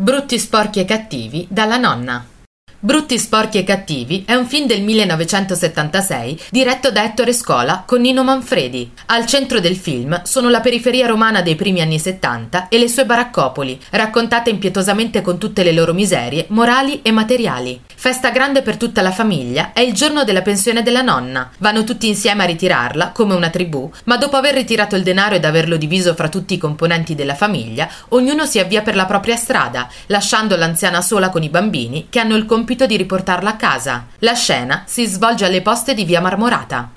Brutti, sporchi e cattivi dalla nonna. Brutti, sporchi e cattivi è un film del 1976 diretto da Ettore Scola con Nino Manfredi. Al centro del film sono la periferia romana dei primi anni 70 e le sue baraccopoli, raccontate impietosamente con tutte le loro miserie, morali e materiali. Festa grande per tutta la famiglia, è il giorno della pensione della nonna. Vanno tutti insieme a ritirarla, come una tribù, ma dopo aver ritirato il denaro ed averlo diviso fra tutti i componenti della famiglia, ognuno si avvia per la propria strada, lasciando l'anziana sola con i bambini che hanno il compito di riportarla a casa. La scena si svolge alle poste di via Marmorata.